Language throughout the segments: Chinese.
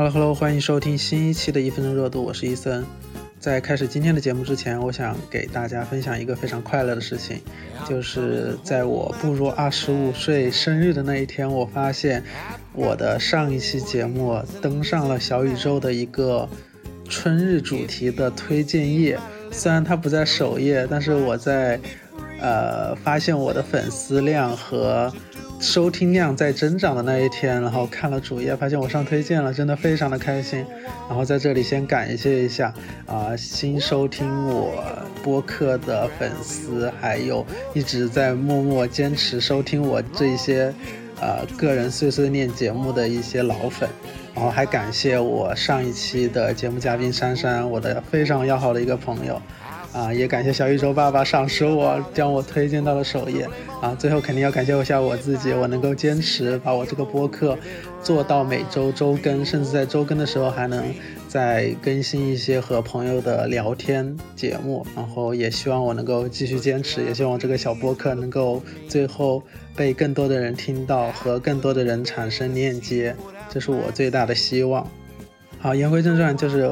Hello Hello，欢迎收听新一期的一分钟热度，我是伊森。在开始今天的节目之前，我想给大家分享一个非常快乐的事情，就是在我步入二十五岁生日的那一天，我发现我的上一期节目登上了小宇宙的一个春日主题的推荐页。虽然它不在首页，但是我在呃发现我的粉丝量和收听量在增长的那一天，然后看了主页，发现我上推荐了，真的非常的开心。然后在这里先感谢一下啊，新收听我播客的粉丝，还有一直在默默坚持收听我这些呃个人碎碎念节目的一些老粉。然后还感谢我上一期的节目嘉宾珊珊，我的非常要好的一个朋友。啊，也感谢小宇宙爸爸赏识我，将我推荐到了首页。啊，最后肯定要感谢一下我自己，我能够坚持把我这个播客做到每周周更，甚至在周更的时候还能再更新一些和朋友的聊天节目。然后也希望我能够继续坚持，也希望这个小播客能够最后被更多的人听到，和更多的人产生链接，这是我最大的希望。好，言归正传，就是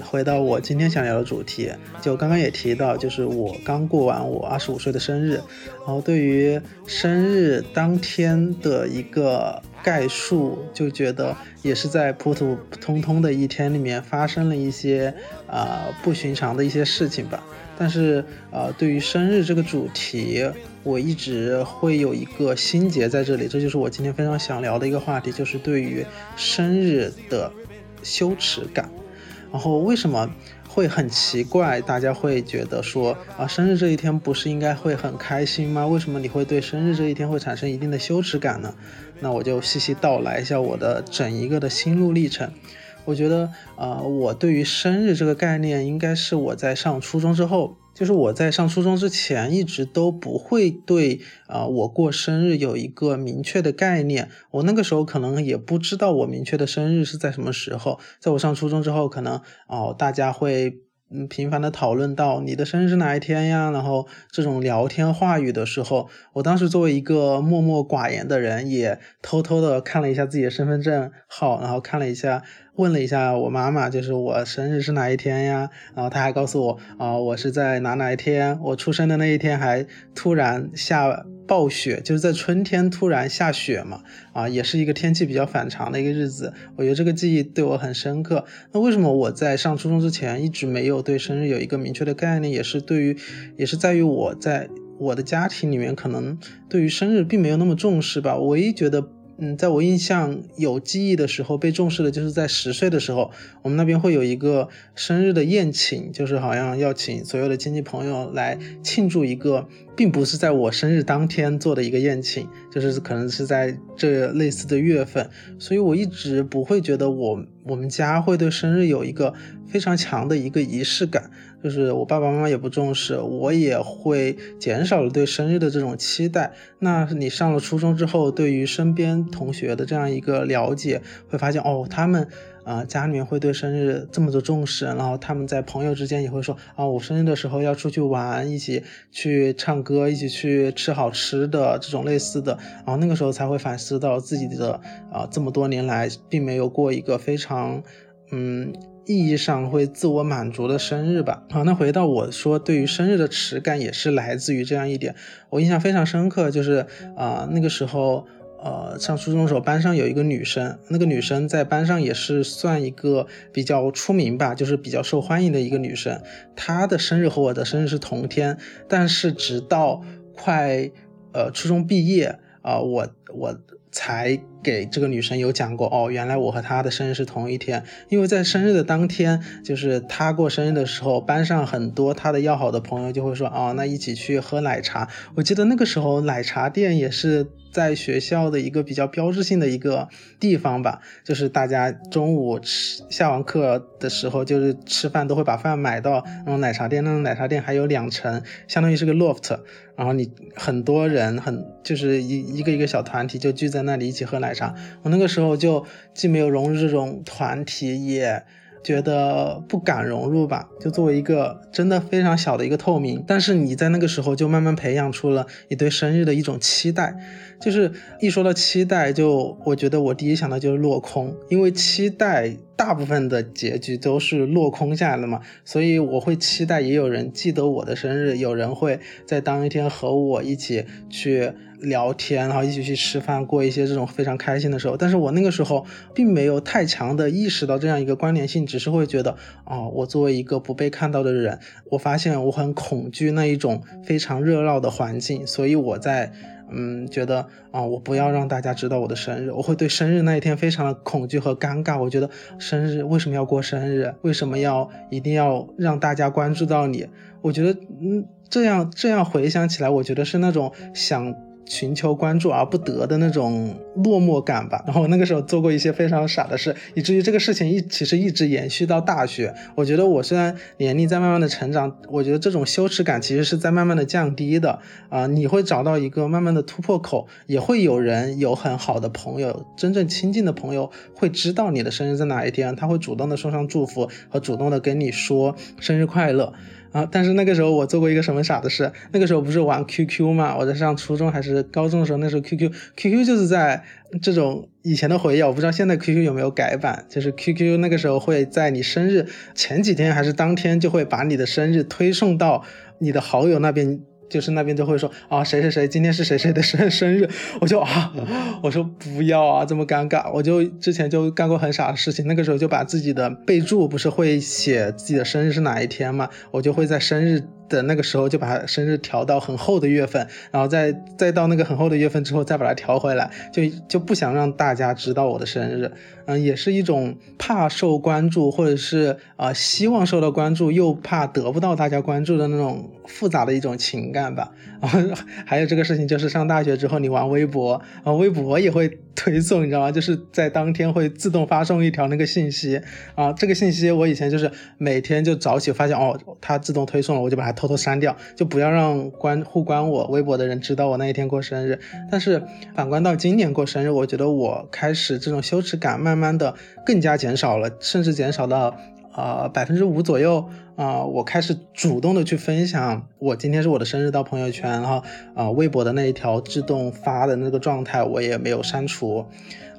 回到我今天想聊的主题。就刚刚也提到，就是我刚过完我二十五岁的生日，然后对于生日当天的一个概述，就觉得也是在普普通通的一天里面发生了一些啊不寻常的一些事情吧。但是啊，对于生日这个主题，我一直会有一个心结在这里，这就是我今天非常想聊的一个话题，就是对于生日的。羞耻感，然后为什么会很奇怪？大家会觉得说啊，生日这一天不是应该会很开心吗？为什么你会对生日这一天会产生一定的羞耻感呢？那我就细细道来一下我的整一个的心路历程。我觉得啊，我对于生日这个概念，应该是我在上初中之后。就是我在上初中之前，一直都不会对啊我过生日有一个明确的概念。我那个时候可能也不知道我明确的生日是在什么时候。在我上初中之后，可能哦大家会嗯频繁的讨论到你的生日是哪一天呀？然后这种聊天话语的时候，我当时作为一个默默寡言的人，也偷偷的看了一下自己的身份证号，然后看了一下。问了一下我妈妈，就是我生日是哪一天呀？然后她还告诉我，啊，我是在哪哪一天？我出生的那一天还突然下暴雪，就是在春天突然下雪嘛，啊，也是一个天气比较反常的一个日子。我觉得这个记忆对我很深刻。那为什么我在上初中之前一直没有对生日有一个明确的概念？也是对于，也是在于我在我的家庭里面，可能对于生日并没有那么重视吧。唯一觉得。嗯，在我印象有记忆的时候，被重视的就是在十岁的时候，我们那边会有一个生日的宴请，就是好像要请所有的亲戚朋友来庆祝一个，并不是在我生日当天做的一个宴请，就是可能是在这类似的月份，所以我一直不会觉得我我们家会对生日有一个非常强的一个仪式感。就是我爸爸妈妈也不重视，我也会减少了对生日的这种期待。那你上了初中之后，对于身边同学的这样一个了解，会发现哦，他们啊家里面会对生日这么多重视，然后他们在朋友之间也会说啊，我生日的时候要出去玩，一起去唱歌，一起去吃好吃的这种类似的。然后那个时候才会反思到自己的啊这么多年来并没有过一个非常嗯。意义上会自我满足的生日吧。好，那回到我说，对于生日的耻感也是来自于这样一点。我印象非常深刻，就是啊，那个时候，呃，上初中的时候，班上有一个女生，那个女生在班上也是算一个比较出名吧，就是比较受欢迎的一个女生。她的生日和我的生日是同天，但是直到快呃初中毕业啊，我我。才给这个女生有讲过哦，原来我和她的生日是同一天，因为在生日的当天，就是她过生日的时候，班上很多她的要好的朋友就会说哦，那一起去喝奶茶。我记得那个时候奶茶店也是。在学校的一个比较标志性的一个地方吧，就是大家中午吃下完课的时候，就是吃饭都会把饭买到那种奶茶店。那种奶茶店还有两层，相当于是个 loft。然后你很多人很就是一一个一个小团体就聚在那里一起喝奶茶。我那个时候就既没有融入这种团体，也。觉得不敢融入吧，就作为一个真的非常小的一个透明，但是你在那个时候就慢慢培养出了你对生日的一种期待，就是一说到期待，就我觉得我第一想到就是落空，因为期待大部分的结局都是落空下来的嘛，所以我会期待也有人记得我的生日，有人会在当一天和我一起去聊天，然后一起去吃饭，过一些这种非常开心的时候。但是我那个时候并没有太强的意识到这样一个关联性，只是会觉得，哦，我作为一个不被看到的人，我发现我很恐惧那一种非常热闹的环境，所以我在。嗯，觉得啊，我不要让大家知道我的生日，我会对生日那一天非常的恐惧和尴尬。我觉得生日为什么要过生日？为什么要一定要让大家关注到你？我觉得，嗯，这样这样回想起来，我觉得是那种想。寻求关注而不得的那种落寞感吧。然后那个时候做过一些非常傻的事，以至于这个事情一其实一直延续到大学。我觉得我虽然年龄在慢慢的成长，我觉得这种羞耻感其实是在慢慢的降低的啊。你会找到一个慢慢的突破口，也会有人有很好的朋友，真正亲近的朋友会知道你的生日在哪一天，他会主动的送上祝福和主动的跟你说生日快乐。啊！但是那个时候我做过一个什么傻的事？那个时候不是玩 QQ 嘛？我在上初中还是高中的时候，那时候 QQ，QQ 就是在这种以前的回忆，我不知道现在 QQ 有没有改版。就是 QQ 那个时候会在你生日前几天还是当天，就会把你的生日推送到你的好友那边。就是那边就会说啊，谁谁谁今天是谁谁的生生日，我就啊，我说不要啊，这么尴尬。我就之前就干过很傻的事情，那个时候就把自己的备注不是会写自己的生日是哪一天嘛，我就会在生日。的那个时候就把他生日调到很厚的月份，然后再再到那个很厚的月份之后再把它调回来，就就不想让大家知道我的生日，嗯，也是一种怕受关注或者是啊希望受到关注又怕得不到大家关注的那种复杂的一种情感吧。然 后还有这个事情就是上大学之后你玩微博，啊微博也会推送，你知道吗？就是在当天会自动发送一条那个信息，啊这个信息我以前就是每天就早起发现哦它自动推送了，我就把它。偷偷删掉，就不要让关互关我微博的人知道我那一天过生日。但是反观到今年过生日，我觉得我开始这种羞耻感慢慢的更加减少了，甚至减少到呃百分之五左右啊。我开始主动的去分享我今天是我的生日到朋友圈，然后啊微博的那一条自动发的那个状态我也没有删除。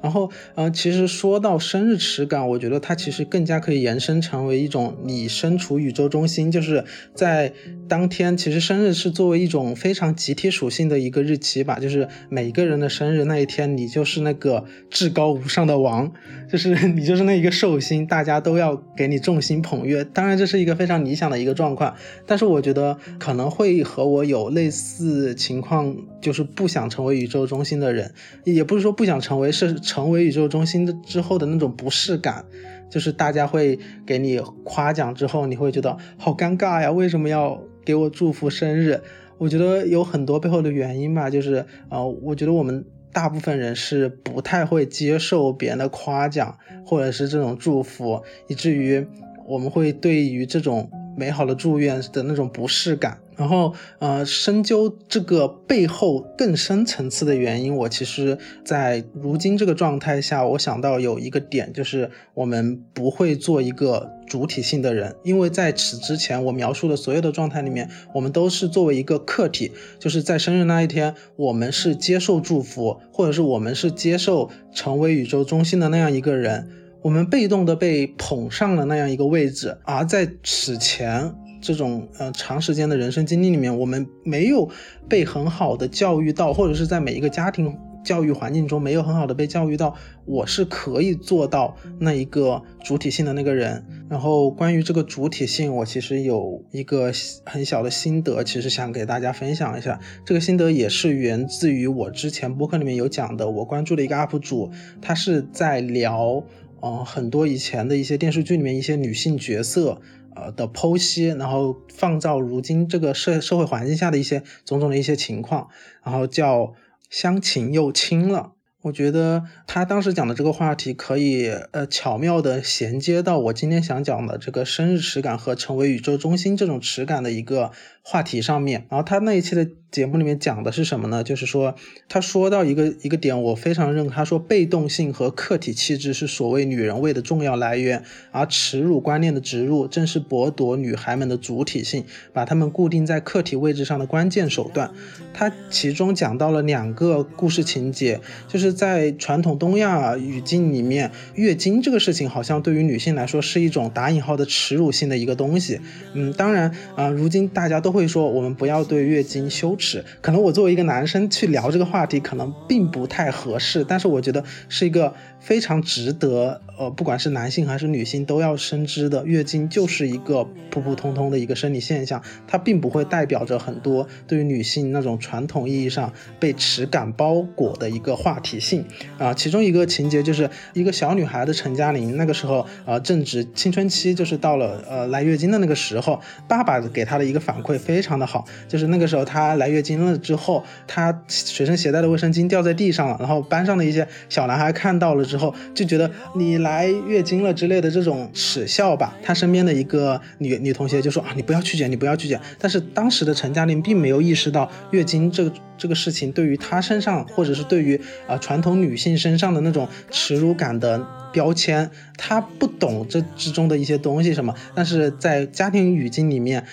然后，呃，其实说到生日耻感，我觉得它其实更加可以延伸成为一种你身处宇宙中心，就是在当天，其实生日是作为一种非常集体属性的一个日期吧，就是每个人的生日那一天，你就是那个至高无上的王，就是 你就是那一个寿星，大家都要给你众星捧月。当然，这是一个非常理想的一个状况，但是我觉得可能会和我有类似情况，就是不想成为宇宙中心的人，也不是说不想成为，是。成为宇宙中心的之后的那种不适感，就是大家会给你夸奖之后，你会觉得好尴尬呀，为什么要给我祝福生日？我觉得有很多背后的原因吧，就是呃，我觉得我们大部分人是不太会接受别人的夸奖或者是这种祝福，以至于我们会对于这种。美好的祝愿的那种不适感，然后呃，深究这个背后更深层次的原因，我其实，在如今这个状态下，我想到有一个点，就是我们不会做一个主体性的人，因为在此之前我描述的所有的状态里面，我们都是作为一个客体，就是在生日那一天，我们是接受祝福，或者是我们是接受成为宇宙中心的那样一个人。我们被动的被捧上了那样一个位置，而在此前这种呃长时间的人生经历里面，我们没有被很好的教育到，或者是在每一个家庭教育环境中没有很好的被教育到，我是可以做到那一个主体性的那个人。然后关于这个主体性，我其实有一个很小的心得，其实想给大家分享一下。这个心得也是源自于我之前播客里面有讲的，我关注的一个 UP 主，他是在聊。嗯，很多以前的一些电视剧里面一些女性角色，呃的剖析，然后放到如今这个社社会环境下的一些种种的一些情况，然后叫乡情又亲了。我觉得他当时讲的这个话题可以呃巧妙的衔接到我今天想讲的这个生日耻感和成为宇宙中心这种耻感的一个话题上面。然后他那一期的节目里面讲的是什么呢？就是说，他说到一个一个点，我非常认可。他说，被动性和客体气质是所谓女人味的重要来源，而耻辱观念的植入正是剥夺女孩们的主体性，把她们固定在客体位置上的关键手段。他其中讲到了两个故事情节，就是在传统东亚语境里面，月经这个事情好像对于女性来说是一种打引号的耻辱性的一个东西。嗯，当然啊，如今大家都会说，我们不要对月经羞。耻，可能我作为一个男生去聊这个话题，可能并不太合适，但是我觉得是一个非常值得，呃，不管是男性还是女性都要深知的。月经就是一个普普通通的一个生理现象，它并不会代表着很多对于女性那种传统意义上被耻感包裹的一个话题性啊。其中一个情节就是一个小女孩的陈嘉玲，那个时候呃正值青春期，就是到了呃来月经的那个时候，爸爸给她的一个反馈非常的好，就是那个时候她来。月经了之后，她随身携带的卫生巾掉在地上了，然后班上的一些小男孩看到了之后，就觉得你来月经了之类的这种耻笑吧。她身边的一个女女同学就说啊，你不要去捡，你不要去捡。但是当时的陈嘉玲并没有意识到月经这个这个事情对于她身上，或者是对于啊传统女性身上的那种耻辱感的标签，她不懂这之中的一些东西什么。但是在家庭语境里面。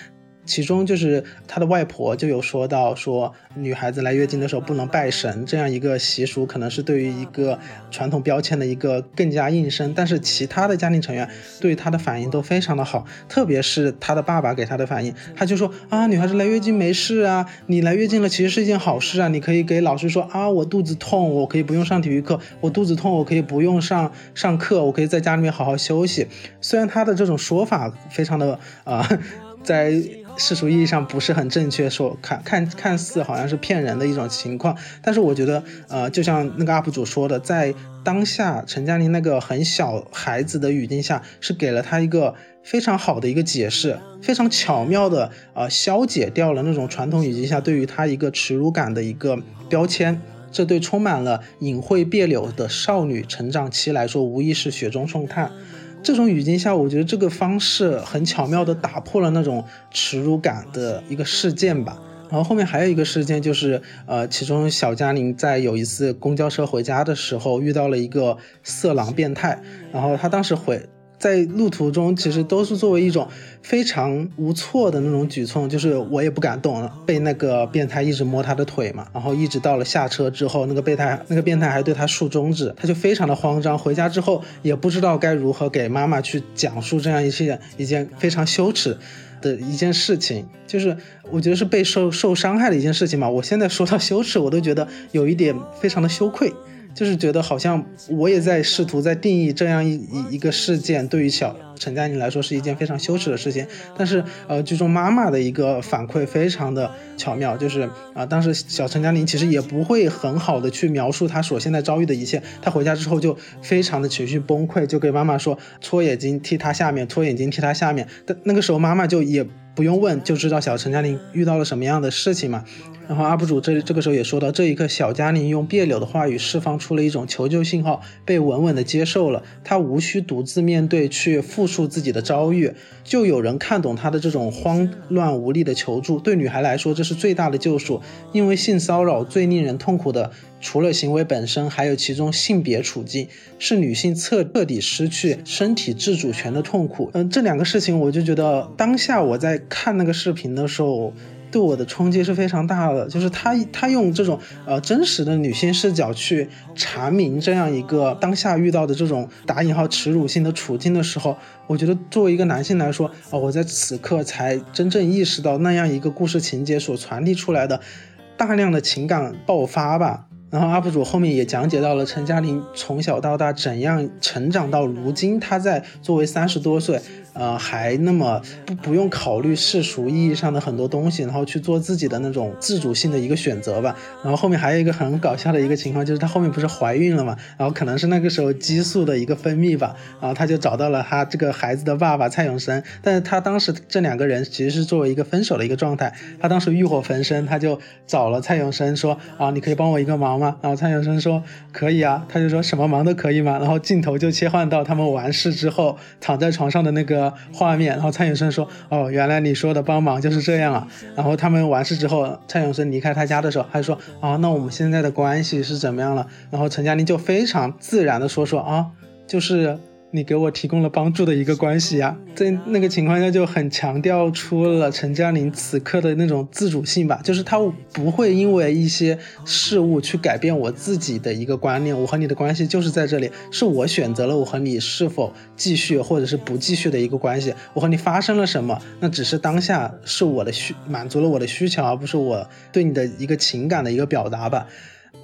其中就是他的外婆就有说到，说女孩子来月经的时候不能拜神，这样一个习俗可能是对于一个传统标签的一个更加应声。但是其他的家庭成员对他的反应都非常的好，特别是他的爸爸给他的反应，他就说啊，女孩子来月经没事啊，你来月经了其实是一件好事啊，你可以给老师说啊，我肚子痛，我可以不用上体育课，我肚子痛，我可以不用上上课，我可以在家里面好好休息。虽然他的这种说法非常的啊。在世俗意义上不是很正确，说看看看似好像是骗人的一种情况，但是我觉得，呃，就像那个 UP 主说的，在当下陈嘉玲那个很小孩子的语境下，是给了他一个非常好的一个解释，非常巧妙的呃消解掉了那种传统语境下对于他一个耻辱感的一个标签，这对充满了隐晦别扭的少女成长期来说，无疑是雪中送炭。这种语境下，我觉得这个方式很巧妙的打破了那种耻辱感的一个事件吧。然后后面还有一个事件，就是呃，其中小嘉玲在有一次公交车回家的时候遇到了一个色狼变态，然后他当时回。在路途中，其实都是作为一种非常无措的那种举措，就是我也不敢动，被那个变态一直摸他的腿嘛，然后一直到了下车之后，那个变态那个变态还对他竖中指，他就非常的慌张，回家之后也不知道该如何给妈妈去讲述这样一件一件非常羞耻的一件事情，就是我觉得是被受受伤害的一件事情嘛。我现在说到羞耻，我都觉得有一点非常的羞愧。就是觉得好像我也在试图在定义这样一一一个事件，对于小陈佳宁来说是一件非常羞耻的事情。但是呃，剧中妈妈的一个反馈非常的巧妙，就是啊，当时小陈佳宁其实也不会很好的去描述她所现在遭遇的一切。她回家之后就非常的情绪崩溃，就给妈妈说搓眼睛踢她下面，搓眼睛踢她下面。但那个时候妈妈就也不用问就知道小陈佳宁遇到了什么样的事情嘛。然后 UP 主这这个时候也说到，这一刻小佳宁用别扭的话语释放出了一种求救信号，被稳稳的接受了。他无需独自面对去复述自己的遭遇，就有人看懂他的这种慌乱无力的求助。对女孩来说，这是最大的救赎，因为性骚扰最令人痛苦的，除了行为本身，还有其中性别处境，是女性彻彻底失去身体自主权的痛苦。嗯，这两个事情，我就觉得当下我在看那个视频的时候。对我的冲击是非常大的，就是他他用这种呃真实的女性视角去阐明这样一个当下遇到的这种打引号耻辱性的处境的时候，我觉得作为一个男性来说啊，我在此刻才真正意识到那样一个故事情节所传递出来的大量的情感爆发吧。然后 UP 主后面也讲解到了陈嘉玲从小到大怎样成长到如今，她在作为三十多岁。呃，还那么不不用考虑世俗意义上的很多东西，然后去做自己的那种自主性的一个选择吧。然后后面还有一个很搞笑的一个情况，就是她后面不是怀孕了嘛？然后可能是那个时候激素的一个分泌吧，然后她就找到了她这个孩子的爸爸蔡永生。但是她当时这两个人其实是作为一个分手的一个状态，她当时欲火焚身，她就找了蔡永生说啊，你可以帮我一个忙吗？然后蔡永生说可以啊，他就说什么忙都可以嘛。然后镜头就切换到他们完事之后躺在床上的那个。画面，然后蔡永生说：“哦，原来你说的帮忙就是这样啊。”然后他们完事之后，蔡永生离开他家的时候，他就说：“啊，那我们现在的关系是怎么样了？”然后陈佳妮就非常自然的说：“说啊，就是。”你给我提供了帮助的一个关系呀，在那个情况下就很强调出了陈嘉玲此刻的那种自主性吧，就是他不会因为一些事物去改变我自己的一个观念，我和你的关系就是在这里，是我选择了我和你是否继续或者是不继续的一个关系，我和你发生了什么，那只是当下是我的需满足了我的需求，而不是我对你的一个情感的一个表达吧。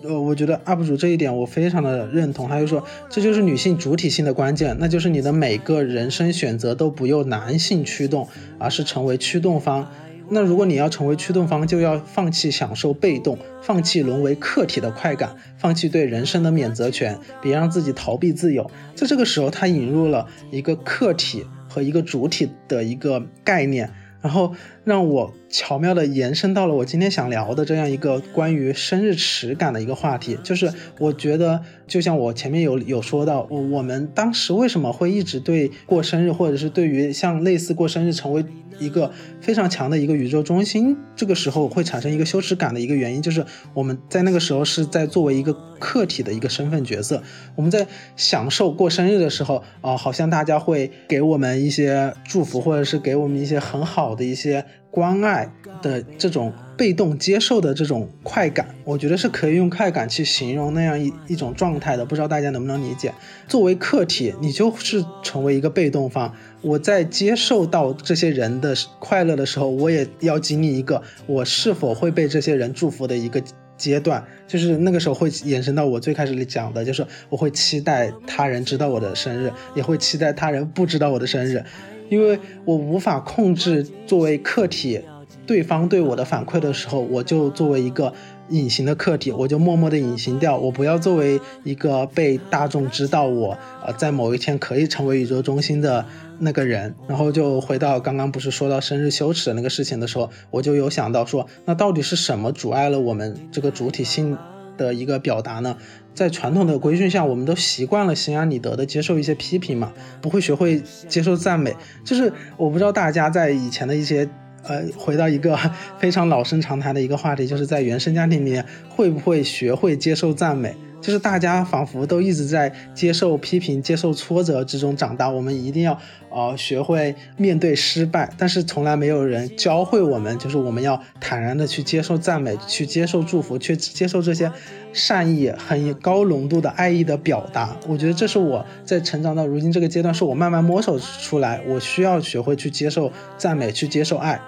呃，我觉得 UP 主这一点我非常的认同，他就说这就是女性主体性的关键，那就是你的每个人生选择都不由男性驱动，而是成为驱动方。那如果你要成为驱动方，就要放弃享受被动，放弃沦为客体的快感，放弃对人生的免责权，别让自己逃避自由。在这个时候，他引入了一个客体和一个主体的一个概念。然后让我巧妙的延伸到了我今天想聊的这样一个关于生日耻感的一个话题，就是我觉得就像我前面有有说到，我我们当时为什么会一直对过生日，或者是对于像类似过生日成为一个非常强的一个宇宙中心，这个时候会产生一个羞耻感的一个原因，就是我们在那个时候是在作为一个客体的一个身份角色，我们在享受过生日的时候啊，好像大家会给我们一些祝福，或者是给我们一些很好。的一些关爱的这种被动接受的这种快感，我觉得是可以用快感去形容那样一一种状态的，不知道大家能不能理解？作为客体，你就是成为一个被动方。我在接受到这些人的快乐的时候，我也要经历一个我是否会被这些人祝福的一个阶段，就是那个时候会延伸到我最开始讲的，就是我会期待他人知道我的生日，也会期待他人不知道我的生日。因为我无法控制作为客体，对方对我的反馈的时候，我就作为一个隐形的客体，我就默默的隐形掉。我不要作为一个被大众知道我，呃，在某一天可以成为宇宙中心的那个人。然后就回到刚刚不是说到生日羞耻的那个事情的时候，我就有想到说，那到底是什么阻碍了我们这个主体性的一个表达呢？在传统的规训下，我们都习惯了心安理得的接受一些批评嘛，不会学会接受赞美。就是我不知道大家在以前的一些，呃，回到一个 非常老生常谈的一个话题，就是在原生家庭里面会不会学会接受赞美。就是大家仿佛都一直在接受批评、接受挫折之中长大。我们一定要呃学会面对失败，但是从来没有人教会我们，就是我们要坦然的去接受赞美，去接受祝福，去接受这些善意、很高浓度的爱意的表达。我觉得这是我在成长到如今这个阶段，是我慢慢摸索出来，我需要学会去接受赞美，去接受爱。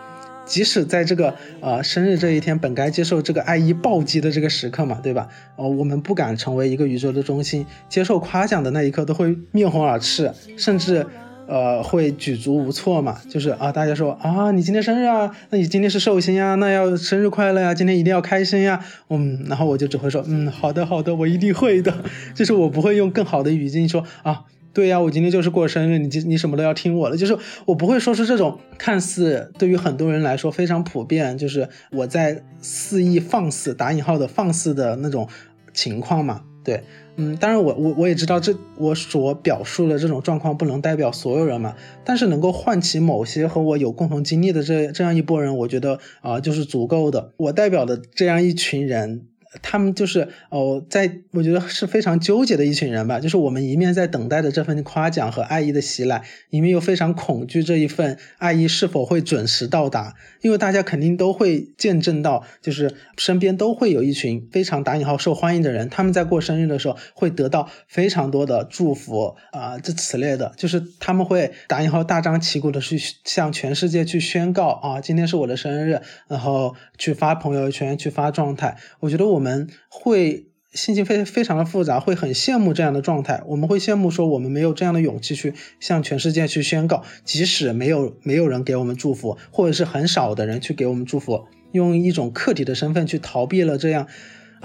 即使在这个呃生日这一天，本该接受这个爱意暴击的这个时刻嘛，对吧？呃，我们不敢成为一个宇宙的中心，接受夸奖的那一刻都会面红耳赤，甚至呃会举足无措嘛。就是啊，大家说啊，你今天生日啊，那你今天是寿星呀，那要生日快乐呀，今天一定要开心呀。嗯，然后我就只会说，嗯，好的好的，我一定会的。就是我不会用更好的语境说啊。对呀，我今天就是过生日，你你什么都要听我的，就是我不会说出这种看似对于很多人来说非常普遍，就是我在肆意放肆打引号的放肆的那种情况嘛。对，嗯，当然我我我也知道这我所表述的这种状况不能代表所有人嘛，但是能够唤起某些和我有共同经历的这这样一波人，我觉得啊就是足够的。我代表的这样一群人。他们就是哦，在我觉得是非常纠结的一群人吧。就是我们一面在等待着这份夸奖和爱意的袭来，一面又非常恐惧这一份爱意是否会准时到达。因为大家肯定都会见证到，就是身边都会有一群非常打引号受欢迎的人，他们在过生日的时候会得到非常多的祝福啊，这此类的，就是他们会打引号大张旗鼓的去向全世界去宣告啊，今天是我的生日，然后去发朋友圈，去发状态。我觉得我们。们会心情非非常的复杂，会很羡慕这样的状态。我们会羡慕说，我们没有这样的勇气去向全世界去宣告，即使没有没有人给我们祝福，或者是很少的人去给我们祝福，用一种客体的身份去逃避了这样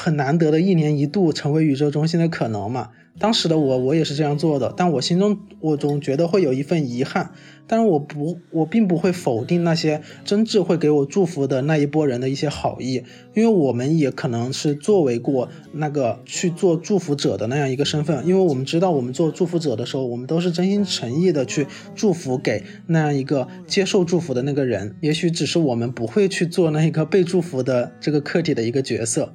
很难得的一年一度成为宇宙中心的可能嘛。当时的我，我也是这样做的，但我心中我总觉得会有一份遗憾。但是我不，我并不会否定那些真挚会给我祝福的那一波人的一些好意，因为我们也可能是作为过那个去做祝福者的那样一个身份，因为我们知道我们做祝福者的时候，我们都是真心诚意的去祝福给那样一个接受祝福的那个人，也许只是我们不会去做那一个被祝福的这个客体的一个角色。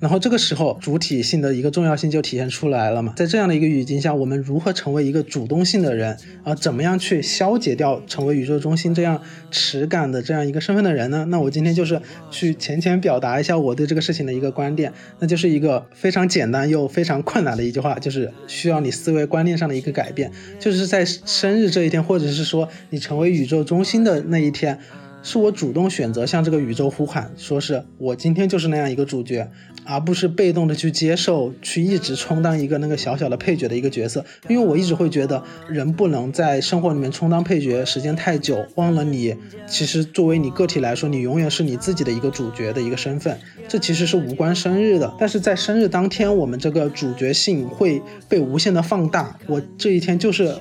然后这个时候，主体性的一个重要性就体现出来了嘛。在这样的一个语境下，我们如何成为一个主动性的人啊？怎么样去消解掉成为宇宙中心这样耻感的这样一个身份的人呢？那我今天就是去浅浅表达一下我对这个事情的一个观点，那就是一个非常简单又非常困难的一句话，就是需要你思维观念上的一个改变，就是在生日这一天，或者是说你成为宇宙中心的那一天。是我主动选择向这个宇宙呼喊，说是我今天就是那样一个主角，而不是被动的去接受，去一直充当一个那个小小的配角的一个角色。因为我一直会觉得，人不能在生活里面充当配角时间太久，忘了你其实作为你个体来说，你永远是你自己的一个主角的一个身份。这其实是无关生日的，但是在生日当天，我们这个主角性会被无限的放大。我这一天就是。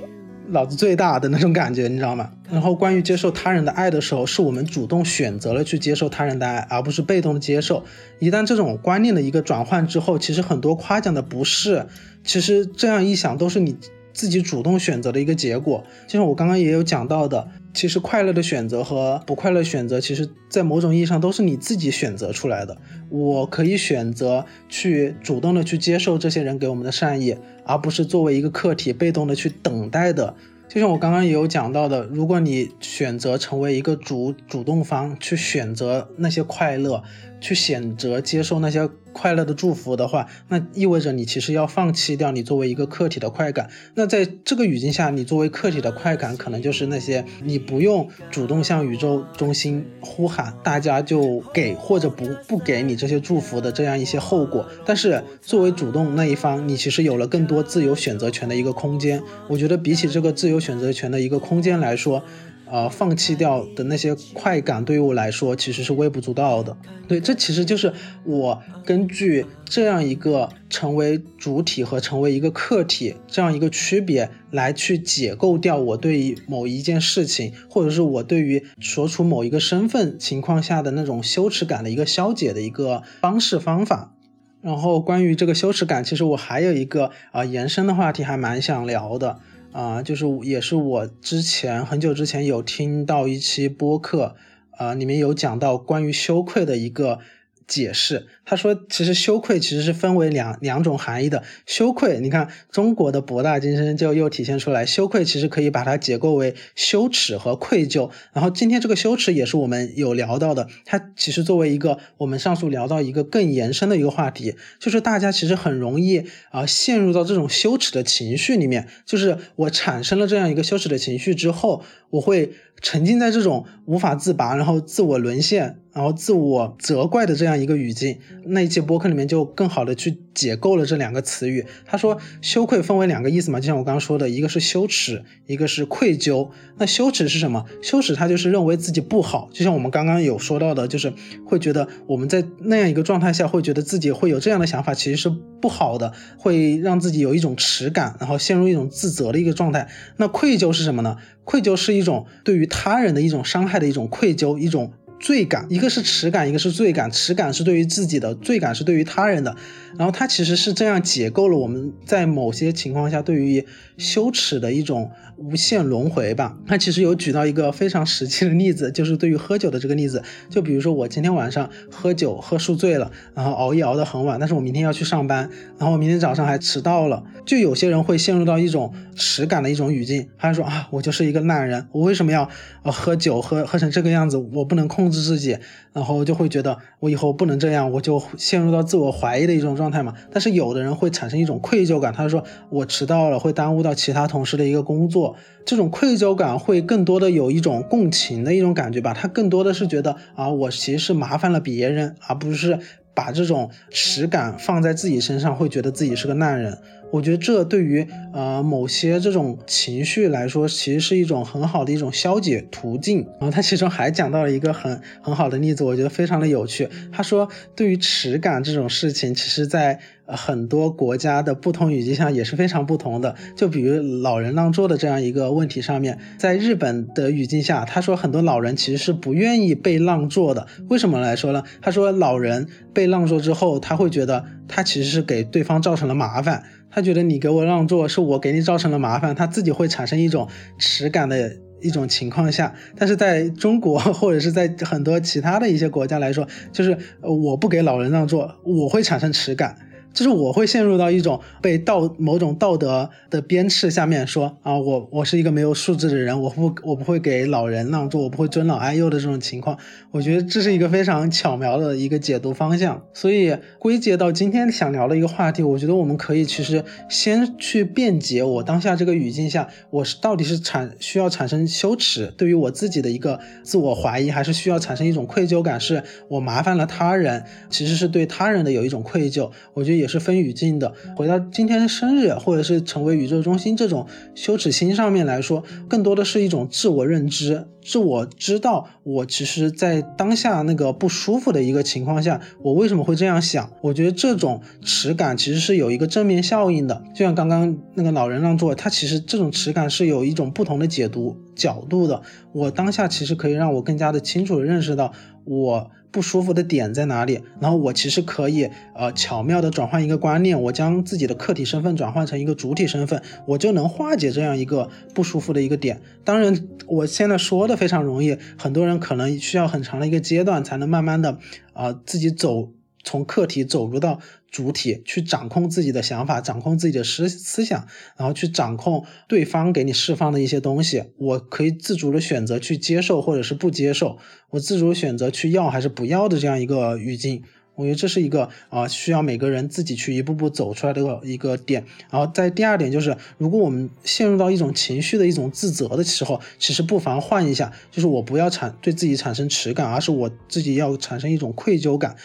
脑子最大的那种感觉，你知道吗？然后关于接受他人的爱的时候，是我们主动选择了去接受他人的爱，而不是被动的接受。一旦这种观念的一个转换之后，其实很多夸奖的不是，其实这样一想，都是你自己主动选择的一个结果。就像我刚刚也有讲到的。其实快乐的选择和不快乐选择，其实在某种意义上都是你自己选择出来的。我可以选择去主动的去接受这些人给我们的善意，而不是作为一个客体被动的去等待的。就像我刚刚也有讲到的，如果你选择成为一个主主动方，去选择那些快乐。去选择接受那些快乐的祝福的话，那意味着你其实要放弃掉你作为一个客体的快感。那在这个语境下，你作为客体的快感，可能就是那些你不用主动向宇宙中心呼喊，大家就给或者不不给你这些祝福的这样一些后果。但是作为主动那一方，你其实有了更多自由选择权的一个空间。我觉得比起这个自由选择权的一个空间来说，呃，放弃掉的那些快感，对于我来说其实是微不足道的。对，这其实就是我根据这样一个成为主体和成为一个客体这样一个区别来去解构掉我对于某一件事情，或者是我对于所处某一个身份情况下的那种羞耻感的一个消解的一个方式方法。然后关于这个羞耻感，其实我还有一个啊延伸的话题，还蛮想聊的。啊，就是也是我之前很久之前有听到一期播客，啊，里面有讲到关于羞愧的一个。解释，他说，其实羞愧其实是分为两两种含义的。羞愧，你看中国的博大精深就又体现出来。羞愧其实可以把它解构为羞耻和愧疚。然后今天这个羞耻也是我们有聊到的。它其实作为一个我们上述聊到一个更延伸的一个话题，就是大家其实很容易啊陷入到这种羞耻的情绪里面。就是我产生了这样一个羞耻的情绪之后，我会。沉浸在这种无法自拔，然后自我沦陷，然后自我责怪的这样一个语境，那一期播客里面就更好的去解构了这两个词语。他说，羞愧分为两个意思嘛，就像我刚刚说的，一个是羞耻，一个是愧疚。那羞耻是什么？羞耻他就是认为自己不好，就像我们刚刚有说到的，就是会觉得我们在那样一个状态下，会觉得自己会有这样的想法，其实是不好的，会让自己有一种耻感，然后陷入一种自责的一个状态。那愧疚是什么呢？愧疚是一种对于他人的一种伤害的一种愧疚，一种。罪感，一个是耻感，一个是罪感。耻感是对于自己的，罪感是对于他人的。然后它其实是这样解构了我们在某些情况下对于羞耻的一种无限轮回吧。它其实有举到一个非常实际的例子，就是对于喝酒的这个例子。就比如说我今天晚上喝酒喝宿醉了，然后熬夜熬得很晚，但是我明天要去上班，然后我明天早上还迟到了。就有些人会陷入到一种耻感的一种语境，他说啊，我就是一个烂人，我为什么要呃喝酒喝喝成这个样子？我不能控制。自己，然后就会觉得我以后不能这样，我就陷入到自我怀疑的一种状状态嘛。但是有的人会产生一种愧疚感，他说我迟到了会耽误到其他同事的一个工作，这种愧疚感会更多的有一种共情的一种感觉吧。他更多的是觉得啊，我其实是麻烦了别人，而不是把这种耻感放在自己身上，会觉得自己是个烂人。我觉得这对于呃某些这种情绪来说，其实是一种很好的一种消解途径。然后他其中还讲到了一个很很好的例子，我觉得非常的有趣。他说，对于耻感这种事情，其实在很多国家的不同语境下也是非常不同的。就比如老人让座的这样一个问题上面，在日本的语境下，他说很多老人其实是不愿意被让座的。为什么来说呢？他说老人被让座之后，他会觉得他其实是给对方造成了麻烦。他觉得你给我让座，是我给你造成了麻烦，他自己会产生一种耻感的一种情况下，但是在中国或者是在很多其他的一些国家来说，就是我不给老人让座，我会产生耻感。就是我会陷入到一种被道某种道德的鞭笞下面，说啊，我我是一个没有素质的人，我不我不会给老人让座，我不会尊老爱幼的这种情况。我觉得这是一个非常巧妙的一个解读方向。所以归结到今天想聊的一个话题，我觉得我们可以其实先去辩解我当下这个语境下，我是到底是产需要产生羞耻，对于我自己的一个自我怀疑，还是需要产生一种愧疚感，是我麻烦了他人，其实是对他人的有一种愧疚。我觉得。也是分语境的。回到今天生日，或者是成为宇宙中心这种羞耻心上面来说，更多的是一种自我认知，是我知道我其实，在当下那个不舒服的一个情况下，我为什么会这样想？我觉得这种耻感其实是有一个正面效应的。就像刚刚那个老人让座，他其实这种耻感是有一种不同的解读角度的。我当下其实可以让我更加的清楚的认识到我。不舒服的点在哪里？然后我其实可以呃巧妙的转换一个观念，我将自己的客体身份转换成一个主体身份，我就能化解这样一个不舒服的一个点。当然，我现在说的非常容易，很多人可能需要很长的一个阶段才能慢慢的啊自己走。从客体走入到主体，去掌控自己的想法，掌控自己的思思想，然后去掌控对方给你释放的一些东西。我可以自主的选择去接受或者是不接受，我自主选择去要还是不要的这样一个语境。我觉得这是一个啊，需要每个人自己去一步步走出来的一个一个点。然后在第二点就是，如果我们陷入到一种情绪的一种自责的时候，其实不妨换一下，就是我不要产对自己产生耻感，而是我自己要产生一种愧疚感。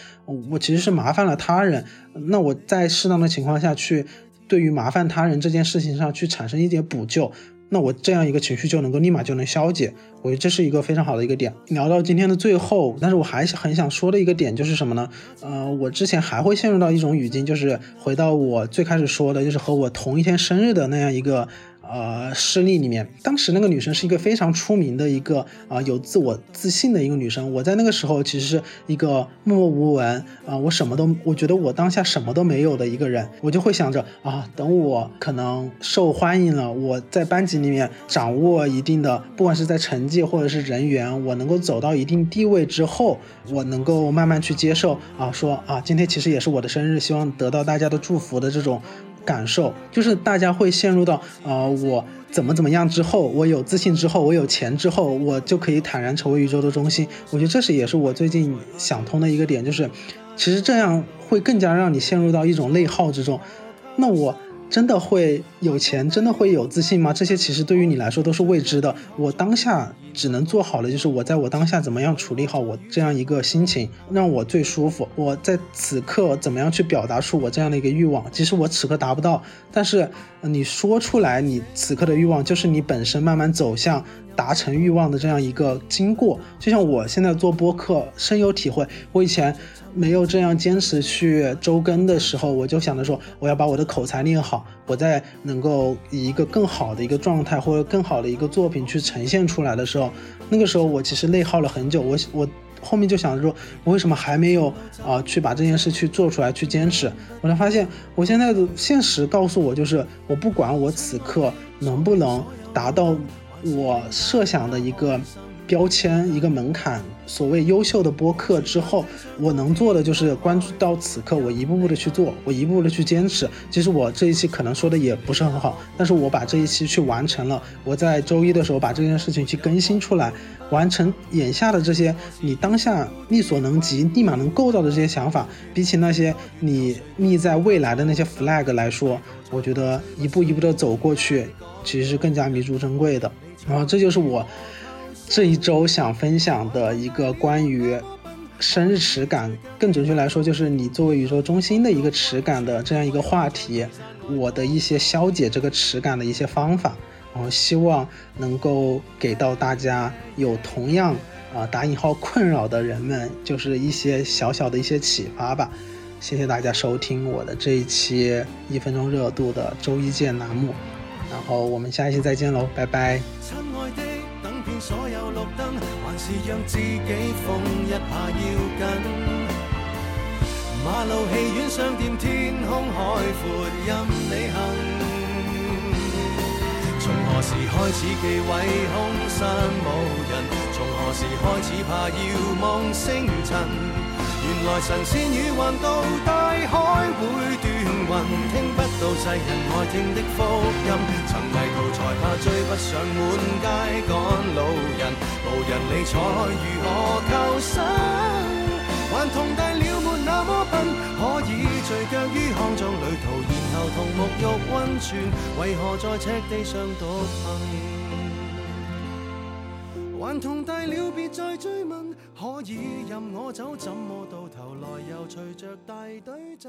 我其实是麻烦了他人，那我在适当的情况下去，对于麻烦他人这件事情上去产生一点补救。那我这样一个情绪就能够立马就能消解，我觉得这是一个非常好的一个点。聊到今天的最后，但是我还是很想说的一个点就是什么呢？呃，我之前还会陷入到一种语境，就是回到我最开始说的，就是和我同一天生日的那样一个。呃，事例里面，当时那个女生是一个非常出名的一个啊，有自我自信的一个女生。我在那个时候其实是一个默默无闻啊，我什么都，我觉得我当下什么都没有的一个人，我就会想着啊，等我可能受欢迎了，我在班级里面掌握一定的，不管是在成绩或者是人缘，我能够走到一定地位之后，我能够慢慢去接受啊，说啊，今天其实也是我的生日，希望得到大家的祝福的这种。感受就是大家会陷入到，呃，我怎么怎么样之后，我有自信之后，我有钱之后，我就可以坦然成为宇宙的中心。我觉得这是也是我最近想通的一个点，就是其实这样会更加让你陷入到一种内耗之中。那我。真的会有钱，真的会有自信吗？这些其实对于你来说都是未知的。我当下只能做好的就是我在我当下怎么样处理好我这样一个心情，让我最舒服。我在此刻怎么样去表达出我这样的一个欲望？即使我此刻达不到，但是你说出来，你此刻的欲望就是你本身慢慢走向达成欲望的这样一个经过。就像我现在做播客，深有体会。我以前。没有这样坚持去周更的时候，我就想着说，我要把我的口才练好，我在能够以一个更好的一个状态或者更好的一个作品去呈现出来的时候，那个时候我其实内耗了很久。我我后面就想着说，我为什么还没有啊去把这件事去做出来去坚持？我才发现，我现在的现实告诉我，就是我不管我此刻能不能达到我设想的一个。标签一个门槛，所谓优秀的播客之后，我能做的就是关注到此刻，我一步步的去做，我一步步的去坚持。其实我这一期可能说的也不是很好，但是我把这一期去完成了。我在周一的时候把这件事情去更新出来，完成眼下的这些你当下力所能及、立马能够到的这些想法，比起那些你立在未来的那些 flag 来说，我觉得一步一步的走过去，其实是更加弥足珍贵的。然后这就是我。这一周想分享的一个关于生日耻感，更准确来说，就是你作为宇宙中心的一个耻感的这样一个话题，我的一些消解这个耻感的一些方法，然后希望能够给到大家有同样啊打引号困扰的人们，就是一些小小的一些启发吧。谢谢大家收听我的这一期一分钟热度的周一见栏目，然后我们下一期再见喽，拜拜。等遍所有绿灯，还是让自己疯一下要紧。马路、戏院、商店、天空海阔，任你行。从何时开始忌讳空山无人？从何时开始怕遥望星尘？原来神仙与幻道，大海会断听不到世人爱听的福音。曾迷途才怕追不上满街赶路人，无人理睬如何求生？还同大了没那么笨，可以聚脚于康庄旅途，然后同沐浴温泉，为何在赤地上独行？还同大了别再追问，可以任我走，怎么到头来又随着大队走？